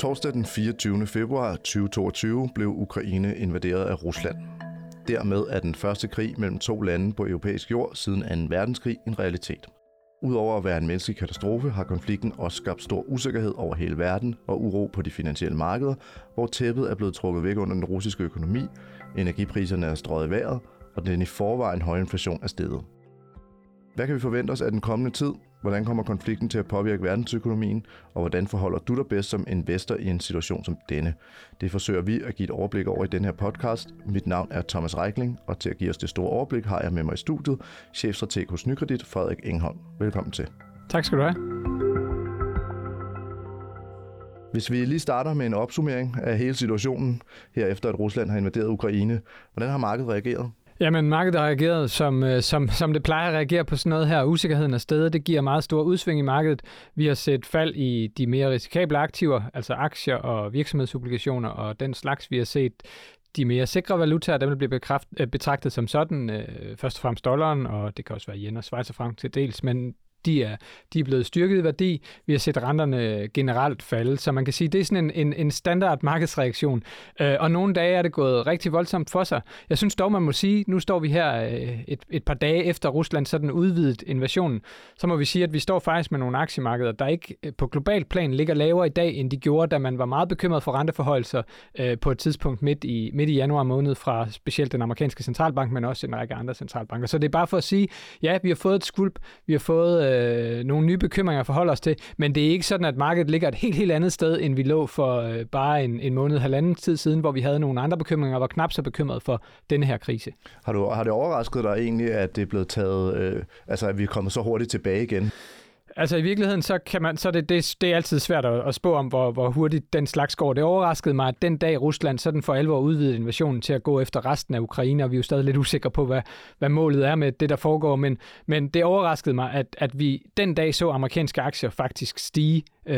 Torsdag den 24. februar 2022 blev Ukraine invaderet af Rusland. Dermed er den første krig mellem to lande på europæisk jord siden 2. verdenskrig en realitet. Udover at være en menneskelig katastrofe, har konflikten også skabt stor usikkerhed over hele verden og uro på de finansielle markeder, hvor tæppet er blevet trukket væk under den russiske økonomi, energipriserne er strøget i vejret, og den i forvejen høje inflation er steget. Hvad kan vi forvente os af den kommende tid? Hvordan kommer konflikten til at påvirke verdensøkonomien? Og hvordan forholder du dig bedst som investor i en situation som denne? Det forsøger vi at give et overblik over i den her podcast. Mit navn er Thomas Reikling, og til at give os det store overblik har jeg med mig i studiet chefstrateg hos Nykredit, Frederik Engholm. Velkommen til. Tak skal du have. Hvis vi lige starter med en opsummering af hele situationen her efter at Rusland har invaderet Ukraine, hvordan har markedet reageret? Jamen, markedet har reageret, som, øh, som, som det plejer at reagere på sådan noget her. Usikkerheden er stedet. Det giver meget store udsving i markedet. Vi har set fald i de mere risikable aktiver, altså aktier og virksomhedsobligationer og den slags. Vi har set de mere sikre valutaer, dem bliver øh, betragtet som sådan, øh, først og fremmest dollaren, og det kan også være yen og schweizerfranc til dels, men de er, de er blevet styrket i værdi. Vi har set renterne øh, generelt falde, så man kan sige, det er sådan en, en, en standard markedsreaktion. Øh, og nogle dage er det gået rigtig voldsomt for sig. Jeg synes dog, man må sige, nu står vi her øh, et, et par dage efter Rusland sådan udvidet invasionen, så må vi sige, at vi står faktisk med nogle aktiemarkeder, der ikke øh, på global plan ligger lavere i dag, end de gjorde, da man var meget bekymret for renteforholdelser øh, på et tidspunkt midt i, midt i januar måned fra specielt den amerikanske centralbank, men også en række andre centralbanker. Så det er bare for at sige, ja, vi har fået et skulp, vi har fået øh, nogle nye bekymringer at forholde os til, men det er ikke sådan, at markedet ligger et helt, helt andet sted, end vi lå for øh, bare en, en måned, halvanden tid siden, hvor vi havde nogle andre bekymringer og var knap så bekymret for denne her krise. Har, du, har det overrasket dig egentlig, at det er blevet taget, øh, altså at vi er kommet så hurtigt tilbage igen? Altså i virkeligheden, så, kan man, så det, det, det er altid svært at, at spå om, hvor, hvor hurtigt den slags går. Det overraskede mig, at den dag Rusland sådan for alvor udvidede invasionen til at gå efter resten af Ukraine, og vi er jo stadig lidt usikre på, hvad, hvad målet er med det, der foregår, men, men det overraskede mig, at, at vi den dag så amerikanske aktier faktisk stige øh,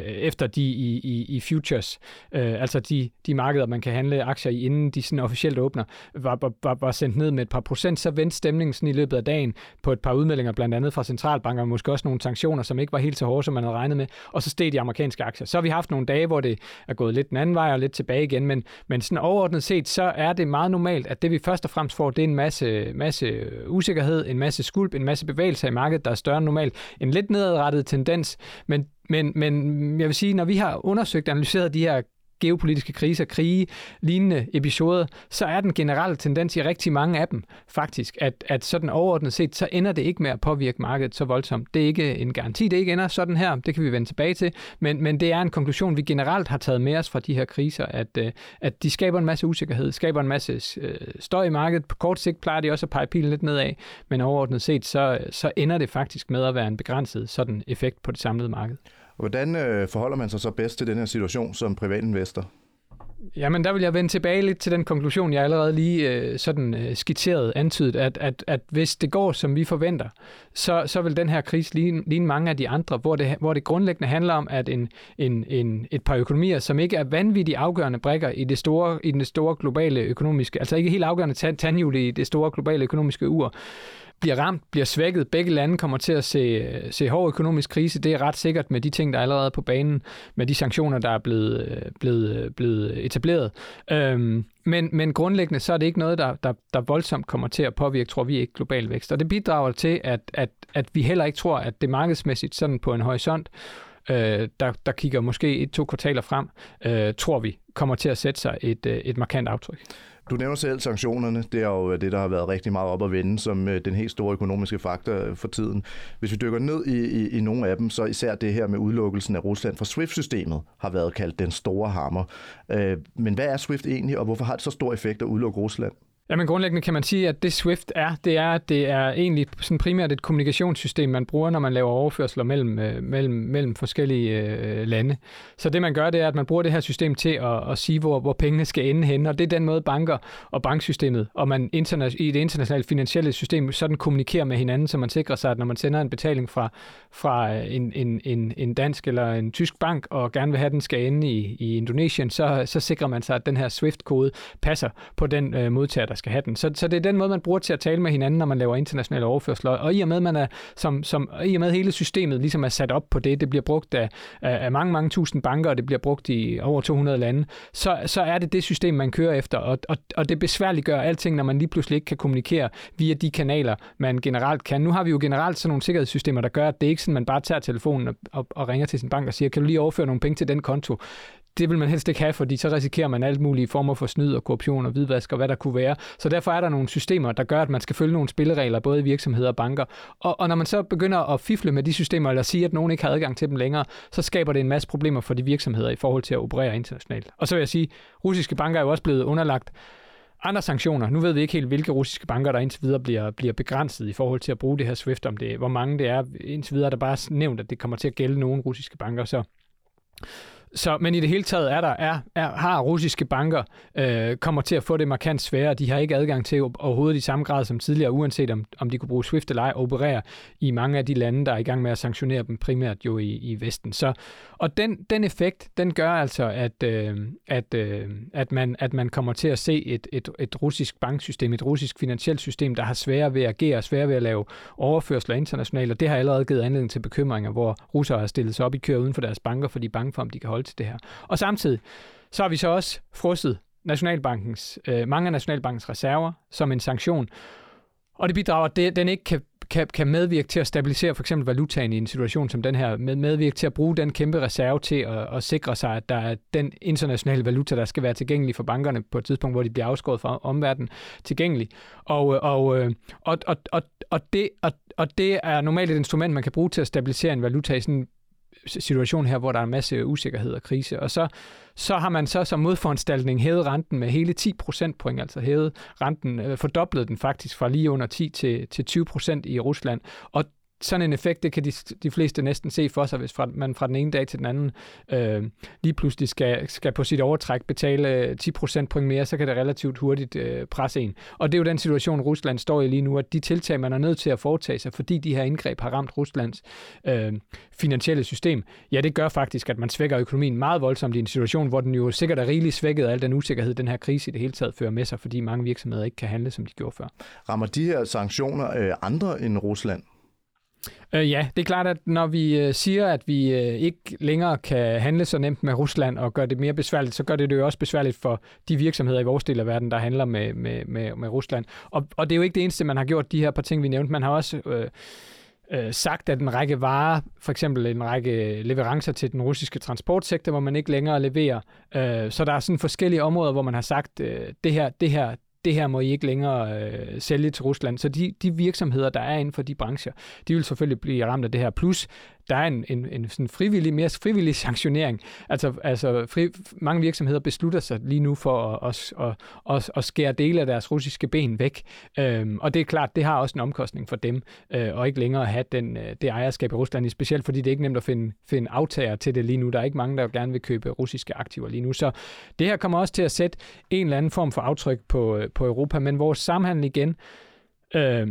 efter de i, i, i futures, øh, altså de, de markeder, man kan handle aktier i, inden de sådan officielt åbner, var, var, var sendt ned med et par procent, så vendte stemningen sådan i løbet af dagen på et par udmeldinger, blandt andet fra centralbanker, måske også nogle sanktioner, som ikke var helt så hårde, som man havde regnet med, og så steg de amerikanske aktier. Så har vi haft nogle dage, hvor det er gået lidt den anden vej og lidt tilbage igen, men, men sådan overordnet set, så er det meget normalt, at det vi først og fremmest får, det er en masse, masse usikkerhed, en masse skulp, en masse bevægelser i markedet, der er større end normalt. En lidt nedadrettet tendens, men men, men jeg vil sige, når vi har undersøgt og analyseret de her geopolitiske kriser, krige, lignende episoder, så er den generelle tendens i rigtig mange af dem faktisk, at, at sådan overordnet set, så ender det ikke med at påvirke markedet så voldsomt. Det er ikke en garanti, det ikke ender sådan her, det kan vi vende tilbage til, men, men det er en konklusion, vi generelt har taget med os fra de her kriser, at, øh, at de skaber en masse usikkerhed, skaber en masse øh, støj i markedet. På kort sigt plejer de også at pege pilen lidt nedad, men overordnet set, så, så ender det faktisk med at være en begrænset sådan effekt på det samlede marked. Hvordan øh, forholder man sig så bedst til den her situation som privatinvestor? Jamen, der vil jeg vende tilbage lidt til den konklusion, jeg allerede lige øh, sådan øh, skitseret, antydet, at, at, at hvis det går, som vi forventer, så, så vil den her krise ligne, ligne mange af de andre, hvor det, hvor det grundlæggende handler om, at en, en, en, et par økonomier, som ikke er vanvittigt afgørende brækker i det store, i den store globale økonomiske, altså ikke helt afgørende tandhjul i det store globale økonomiske ur, bliver ramt, bliver svækket. Begge lande kommer til at se, øh, se hård økonomisk krise. Det er ret sikkert med de ting, der er allerede på banen, med de sanktioner, der er blevet, øh, blevet, øh, blevet etableret. Øhm, men, men grundlæggende så er det ikke noget, der, der, der voldsomt kommer til at påvirke, tror vi ikke, global vækst. Og det bidrager til, at, at, at vi heller ikke tror, at det markedsmæssigt sådan på en horisont, øh, der, der kigger måske et-to kvartaler frem, øh, tror vi kommer til at sætte sig et, øh, et markant aftryk. Du nævner selv sanktionerne. Det er jo øh, det, der har været rigtig meget op at vende som øh, den helt store økonomiske faktor for tiden. Hvis vi dykker ned i, i, i nogle af dem, så især det her med udelukkelsen af Rusland fra SWIFT-systemet har været kaldt den store hammer. Men hvad er SWIFT egentlig, og hvorfor har det så stor effekt at udelukke Rusland? Jamen grundlæggende kan man sige, at det SWIFT er, det er, det er egentlig sådan primært et kommunikationssystem, man bruger, når man laver overførsler mellem, øh, mellem, mellem forskellige øh, lande. Så det man gør, det er, at man bruger det her system til at, at sige, hvor, hvor pengene skal ende hen, og det er den måde banker og banksystemet, og man interna- i det internationale finansielle system sådan kommunikerer med hinanden, så man sikrer sig, at når man sender en betaling fra, fra øh, en, en, en, en dansk eller en tysk bank, og gerne vil have, at den skal ende i, i Indonesien, så, så sikrer man sig, at den her SWIFT-kode passer på den øh, modtager, der skal have den. Så, så det er den måde, man bruger til at tale med hinanden, når man laver internationale overførsler. Og i og med, man er, som, som, i og med hele systemet ligesom er sat op på det, det bliver brugt af, af mange, mange tusind banker, og det bliver brugt i over 200 lande, så, så er det det system, man kører efter. Og, og, og det besværliggør alting, når man lige pludselig ikke kan kommunikere via de kanaler, man generelt kan. Nu har vi jo generelt sådan nogle sikkerhedssystemer, der gør, at det ikke sådan, man bare tager telefonen og, og, og ringer til sin bank og siger, kan du lige overføre nogle penge til den konto? Det vil man helst ikke have, fordi så risikerer man alt mulige former for snyd og korruption og hvidvask og hvad der kunne være. Så derfor er der nogle systemer, der gør, at man skal følge nogle spilleregler, både i virksomheder og banker. Og, og når man så begynder at fifle med de systemer, eller sige, at nogen ikke har adgang til dem længere, så skaber det en masse problemer for de virksomheder i forhold til at operere internationalt. Og så vil jeg sige, russiske banker er jo også blevet underlagt andre sanktioner. Nu ved vi ikke helt, hvilke russiske banker, der indtil videre bliver, bliver begrænset i forhold til at bruge det her SWIFT, om det, hvor mange det er. Indtil videre er der bare nævnt, at det kommer til at gælde nogle russiske banker. Så så, men i det hele taget er der, er, er, har russiske banker øh, kommer til at få det markant sværere. De har ikke adgang til overhovedet i samme grad som tidligere, uanset om, om de kunne bruge SWIFT eller ej, operere i mange af de lande, der er i gang med at sanktionere dem, primært jo i, i Vesten. Så, og den, den effekt, den gør altså, at, øh, at, øh, at, man, at man kommer til at se et, et, et russisk banksystem, et russisk finansielt system, der har svære ved at agere, svære ved at lave overførsler internationalt, og det har allerede givet anledning til bekymringer, hvor russere har stillet sig op i kø uden for deres banker, fordi bange for, om de kan holde til det her. Og samtidig, så har vi så også frosset Nationalbankens, øh, mange af Nationalbankens reserver som en sanktion. Og det bidrager, at den ikke kan, kan, kan medvirke til at stabilisere for eksempel valutaen i en situation som den her, med medvirke til at bruge den kæmpe reserve til at, at sikre sig, at der er den internationale valuta, der skal være tilgængelig for bankerne på et tidspunkt, hvor de bliver afskåret fra omverdenen, tilgængelig. Og, og, øh, og, og, og, og, det, og, og det er normalt et instrument, man kan bruge til at stabilisere en valuta i sådan situation her, hvor der er en masse usikkerhed og krise. Og så, så har man så som modforanstaltning hævet renten med hele 10 procentpoint, altså hævet renten, øh, fordoblet den faktisk fra lige under 10 til, til 20 procent i Rusland. Og sådan en effekt, det kan de, de fleste næsten se for sig, hvis fra, man fra den ene dag til den anden øh, lige pludselig skal, skal på sit overtræk betale øh, 10% point mere, så kan det relativt hurtigt øh, presse en. Og det er jo den situation, Rusland står i lige nu, at de tiltag, man er nødt til at foretage sig, fordi de her indgreb har ramt Ruslands øh, finansielle system, ja, det gør faktisk, at man svækker økonomien meget voldsomt i en situation, hvor den jo sikkert er rigeligt svækket af al den usikkerhed, den her krise i det hele taget fører med sig, fordi mange virksomheder ikke kan handle, som de gjorde før. Rammer de her sanktioner øh, andre end Rusland? Øh, ja, det er klart, at når vi øh, siger, at vi øh, ikke længere kan handle så nemt med Rusland og gøre det mere besværligt, så gør det det jo også besværligt for de virksomheder i vores del af verden, der handler med, med, med, med Rusland. Og, og det er jo ikke det eneste, man har gjort, de her par ting, vi nævnte. Man har også... Øh, øh, sagt, at en række varer, for eksempel en række leverancer til den russiske transportsektor, hvor man ikke længere leverer. Øh, så der er sådan forskellige områder, hvor man har sagt, øh, det her, det her, det her må I ikke længere øh, sælge til Rusland. Så de, de virksomheder, der er inden for de brancher, de vil selvfølgelig blive ramt af det her. Plus, der er en, en, en sådan frivillig, mere frivillig sanktionering. Altså, altså fri, mange virksomheder beslutter sig lige nu for at, at, at, at, at skære dele af deres russiske ben væk. Øhm, og det er klart, det har også en omkostning for dem, øh, og ikke længere at have den, øh, det ejerskab i Rusland, specielt fordi det er ikke nemt at finde, finde aftager til det lige nu. Der er ikke mange, der gerne vil købe russiske aktiver lige nu. Så det her kommer også til at sætte en eller anden form for aftryk på, øh, på Europa, men vores samhandel igen, øh,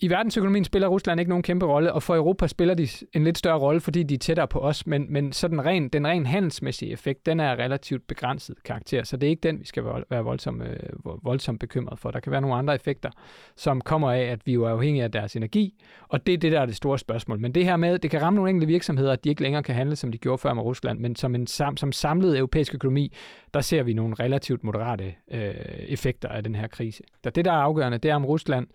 i verdensøkonomien spiller Rusland ikke nogen kæmpe rolle, og for Europa spiller de en lidt større rolle, fordi de er tættere på os, men, men så den ren, den ren handelsmæssige effekt, den er relativt begrænset karakter, så det er ikke den, vi skal være voldsomt, øh, voldsomt bekymret for. Der kan være nogle andre effekter, som kommer af, at vi jo er afhængige af deres energi, og det er det, der er det store spørgsmål. Men det her med, det kan ramme nogle enkelte virksomheder, at de ikke længere kan handle, som de gjorde før med Rusland, men som en sam, som samlet europæisk økonomi, der ser vi nogle relativt moderate øh, effekter af den her krise. Så det, der er afgørende, det er om Rusland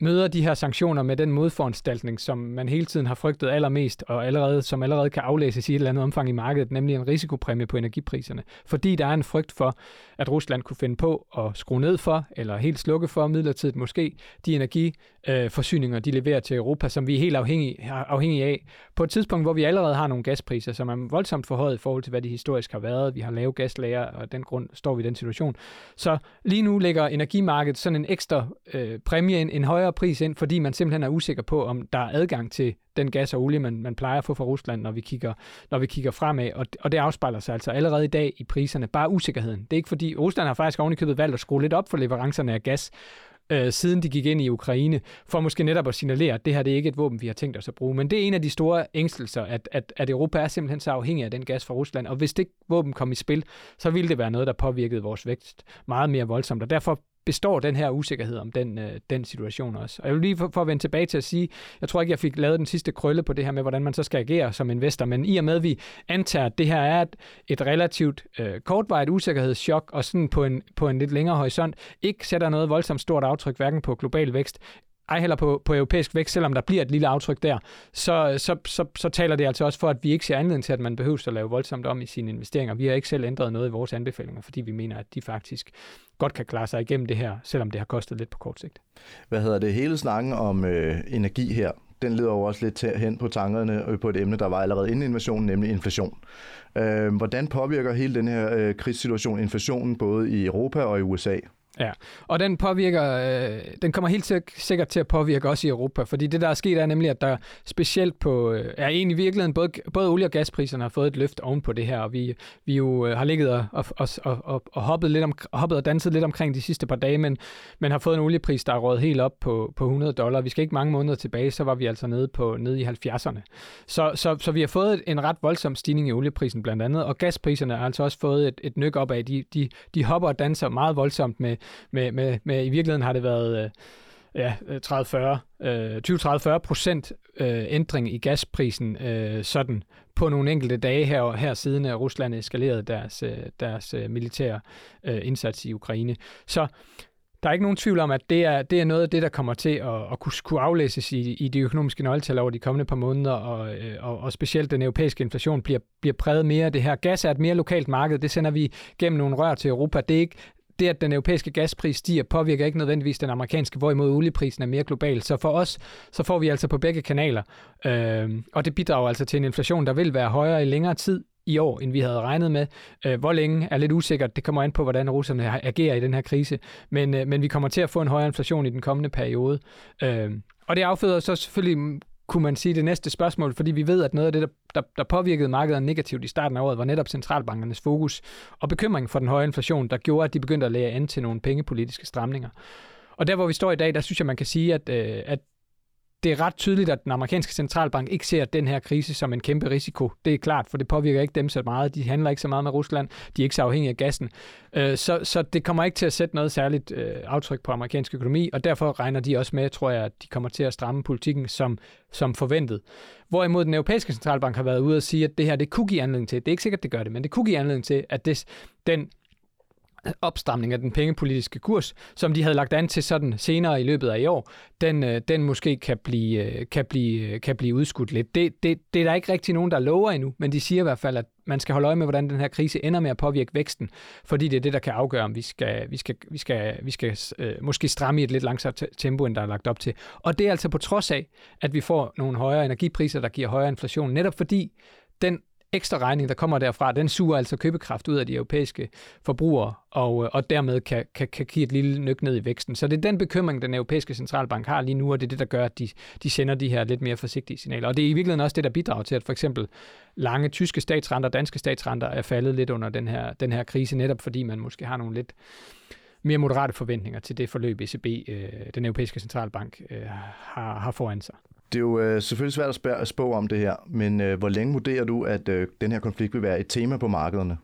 møder de her sanktioner med den modforanstaltning, som man hele tiden har frygtet allermest, og allerede, som allerede kan aflæses i et eller andet omfang i markedet, nemlig en risikopræmie på energipriserne. Fordi der er en frygt for, at Rusland kunne finde på at skrue ned for, eller helt slukke for midlertidigt måske, de energi Øh, forsyninger de leverer til Europa, som vi er helt afhængige, afhængige af. På et tidspunkt, hvor vi allerede har nogle gaspriser, som er voldsomt forhøjet i forhold til, hvad de historisk har været. Vi har lave gaslager, og af den grund står vi i den situation. Så lige nu lægger energimarkedet sådan en ekstra øh, præmie, en, en højere pris ind, fordi man simpelthen er usikker på, om der er adgang til den gas og olie, man, man plejer at få fra Rusland, når vi kigger, når vi kigger fremad. Og, og det afspejler sig altså allerede i dag i priserne. Bare usikkerheden. Det er ikke fordi, Rusland har faktisk ovenikøbet valgt at skrue lidt op for leverancerne af gas, øh, siden de gik ind i Ukraine, for måske netop at signalere, at det her det er ikke et våben, vi har tænkt os at bruge. Men det er en af de store ængstelser, at, at, at Europa er simpelthen så afhængig af den gas fra Rusland, og hvis det våben kom i spil, så ville det være noget, der påvirkede vores vækst meget mere voldsomt, og derfor består den her usikkerhed om den, øh, den situation også. Og jeg vil lige for, for at vende tilbage til at sige, jeg tror ikke, jeg fik lavet den sidste krølle på det her med, hvordan man så skal agere som investor, men i og med, at vi antager, at det her er et, et relativt øh, kortvarigt usikkerhedschok, og sådan på en, på en lidt længere horisont, ikke sætter noget voldsomt stort aftryk, hverken på global vækst ej heller på, på europæisk vækst, selvom der bliver et lille aftryk der, så, så, så, så taler det altså også for, at vi ikke ser anledning til, at man behøver at lave voldsomt om i sine investeringer. Vi har ikke selv ændret noget i vores anbefalinger, fordi vi mener, at de faktisk godt kan klare sig igennem det her, selvom det har kostet lidt på kort sigt. Hvad hedder det? Hele snakken om øh, energi her, den leder jo også lidt hen på tankerne øh, på et emne, der var allerede inden invasionen, nemlig inflation. Øh, hvordan påvirker hele den her øh, krigssituation inflationen både i Europa og i USA? Ja, og den påvirker, øh, den kommer helt sikkert til at påvirke også i Europa, fordi det, der er sket, er nemlig, at der specielt på, øh, er egentlig i virkeligheden, både, både olie- og gaspriserne har fået et løft oven på det her, og vi, vi jo øh, har ligget og, og, og, og, og hoppet, lidt om, hoppet og danset lidt omkring de sidste par dage, men, men har fået en oliepris, der er rådet helt op på, på 100 dollar. Vi skal ikke mange måneder tilbage, så var vi altså nede, på, nede i 70'erne. Så, så, så vi har fået en ret voldsom stigning i olieprisen blandt andet, og gaspriserne har altså også fået et, et nyk op af. De, de, de hopper og danser meget voldsomt med med, med, med i virkeligheden har det været øh, ja, 30-40, øh, 20-30-40 øh, procent øh, ændring i gasprisen øh, sådan på nogle enkelte dage her, her siden at Rusland eskalerede deres, øh, deres øh, militære øh, indsats i Ukraine. Så der er ikke nogen tvivl om, at det er, det er noget af det, der kommer til at, at kunne, kunne aflæses i, i de økonomiske nøgletal over de kommende par måneder, og, øh, og, og specielt den europæiske inflation bliver, bliver præget mere af det her. Gas er et mere lokalt marked, det sender vi gennem nogle rør til Europa. Det er ikke det, at den europæiske gaspris stiger, påvirker ikke nødvendigvis den amerikanske, hvorimod olieprisen er mere global. Så for os, så får vi altså på begge kanaler, øh, og det bidrager altså til en inflation, der vil være højere i længere tid i år, end vi havde regnet med. Øh, hvor længe er lidt usikkert. Det kommer an på, hvordan russerne agerer i den her krise. Men, øh, men vi kommer til at få en højere inflation i den kommende periode. Øh, og det afføder så selvfølgelig kunne man sige, det næste spørgsmål, fordi vi ved, at noget af det, der, der, der påvirkede markedet negativt i starten af året, var netop centralbankernes fokus og bekymring for den høje inflation, der gjorde, at de begyndte at lægge an til nogle pengepolitiske stramninger. Og der, hvor vi står i dag, der synes jeg, man kan sige, at, øh, at det er ret tydeligt, at den amerikanske centralbank ikke ser den her krise som en kæmpe risiko. Det er klart, for det påvirker ikke dem så meget. De handler ikke så meget med Rusland. De er ikke så afhængige af gassen. Øh, så, så det kommer ikke til at sætte noget særligt øh, aftryk på amerikansk økonomi, og derfor regner de også med, tror jeg, at de kommer til at stramme politikken som, som forventet. Hvorimod den europæiske centralbank har været ude og sige, at det her det kunne give anledning til, det er ikke sikkert, det gør det, men det kunne give anledning til, at det, den opstramning af den pengepolitiske kurs, som de havde lagt an til sådan senere i løbet af i år, den, øh, den måske kan blive, øh, kan, blive, øh, kan blive udskudt lidt. Det, det, det er der ikke rigtig nogen, der lover endnu, men de siger i hvert fald, at man skal holde øje med, hvordan den her krise ender med at påvirke væksten, fordi det er det, der kan afgøre, om vi skal, vi skal, vi skal, vi skal øh, måske stramme i et lidt langsomt tempo, end der er lagt op til. Og det er altså på trods af, at vi får nogle højere energipriser, der giver højere inflation, netop fordi den ekstra regning, der kommer derfra, den suger altså købekraft ud af de europæiske forbrugere, og, øh, og dermed kan, kan, kan give et lille nyk ned i væksten. Så det er den bekymring, den europæiske centralbank har lige nu, og det er det, der gør, at de, de sender de her lidt mere forsigtige signaler. Og det er i virkeligheden også det, der bidrager til, at for eksempel lange tyske statsrenter, danske statsrenter er faldet lidt under den her, den her krise, netop fordi man måske har nogle lidt mere moderate forventninger til det forløb, ECB, øh, den europæiske centralbank, øh, har, har foran sig. Det er jo øh, selvfølgelig svært at, spå om det her, men øh, hvor længe vurderer du, at øh, den her konflikt vil være et tema på markederne?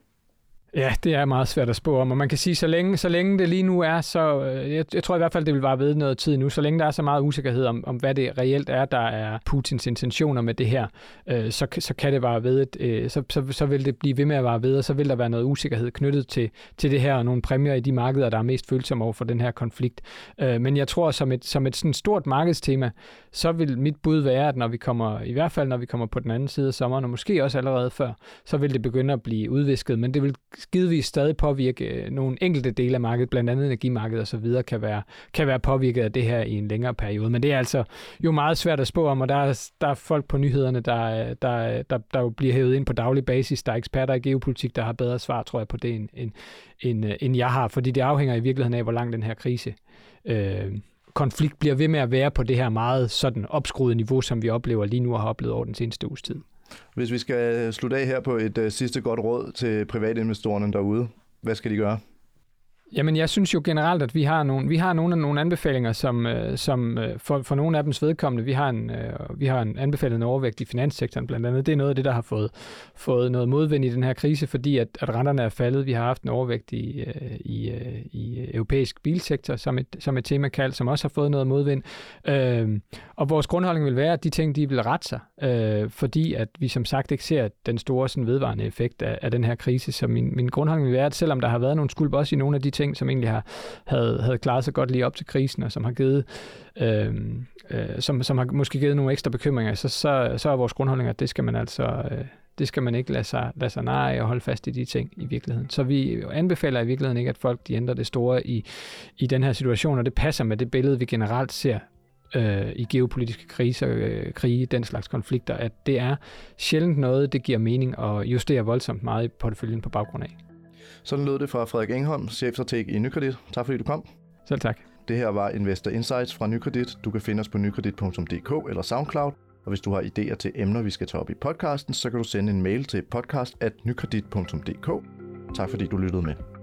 Ja, det er meget svært at spå om, og man kan sige, så længe, så længe det lige nu er, så øh, jeg, jeg tror i hvert fald, det vil bare ved noget tid nu, så længe der er så meget usikkerhed om, om hvad det reelt er, der er Putins intentioner med det her, øh, så, så kan det bare ved, øh, så, så, så vil det blive ved med at være ved, og så vil der være noget usikkerhed knyttet til, til det her, og nogle præmier i de markeder, der er mest følsomme over for den her konflikt. Øh, men jeg tror, som et, som et sådan stort markedstema, så vil mit bud være, at når vi kommer, i hvert fald når vi kommer på den anden side af sommeren, og måske også allerede før, så vil det begynde at blive udvisket, men det vil givetvis stadig påvirke øh, nogle enkelte dele af markedet, blandt andet energimarkedet osv., kan være, kan være påvirket af det her i en længere periode. Men det er altså jo meget svært at spå om, og der er, der er folk på nyhederne, der, øh, der, øh, der, der jo bliver hævet ind på daglig basis. Der er eksperter i geopolitik, der har bedre svar, tror jeg, på det, end, end, end, end jeg har, fordi det afhænger i virkeligheden af, hvor lang den her krise øh, konflikt bliver ved med at være på det her meget sådan opskruede niveau, som vi oplever lige nu og har oplevet over den seneste uges tid. Hvis vi skal slutte af her på et uh, sidste godt råd til privatinvestorerne derude, hvad skal de gøre? Jamen, jeg synes jo generelt, at vi har nogle, vi har nogle af nogle anbefalinger, som, øh, som øh, for, for nogle af dems vedkommende, vi har en, øh, vi har en anbefalet overvægt i finanssektoren blandt andet. Det er noget af det, der har fået, fået noget modvind i den her krise, fordi at, at renterne er faldet. Vi har haft en overvægt i, i, i europæisk bilsektor, som et, som et tema kaldt, som også har fået noget modvind. Øh, og vores grundholdning vil være, at de ting, de vil rette sig, øh, fordi at vi som sagt ikke ser den store sådan, vedvarende effekt af, af den her krise. Så min, min grundholdning vil være, at selvom der har været nogle skuld også i nogle af de ting, som egentlig har, havde, havde klaret sig godt lige op til krisen, og som har givet, øh, øh, som, som har måske givet nogle ekstra bekymringer, så, så, så er vores grundholdning, at det skal man altså... Øh, det skal man ikke lade sig, lade sig nej og holde fast i de ting i virkeligheden. Så vi anbefaler i virkeligheden ikke, at folk de ændrer det store i, i den her situation, og det passer med det billede, vi generelt ser øh, i geopolitiske kriser, øh, krige, den slags konflikter, at det er sjældent noget, det giver mening at justere voldsomt meget i porteføljen på baggrund af. Sådan lød det fra Frederik Engholm, chefstrateg i Nykredit. Tak fordi du kom. Selv tak. Det her var Investor Insights fra Nykredit. Du kan finde os på nykredit.dk eller SoundCloud. Og hvis du har idéer til emner, vi skal tage op i podcasten, så kan du sende en mail til podcast.nykredit.dk. Tak fordi du lyttede med.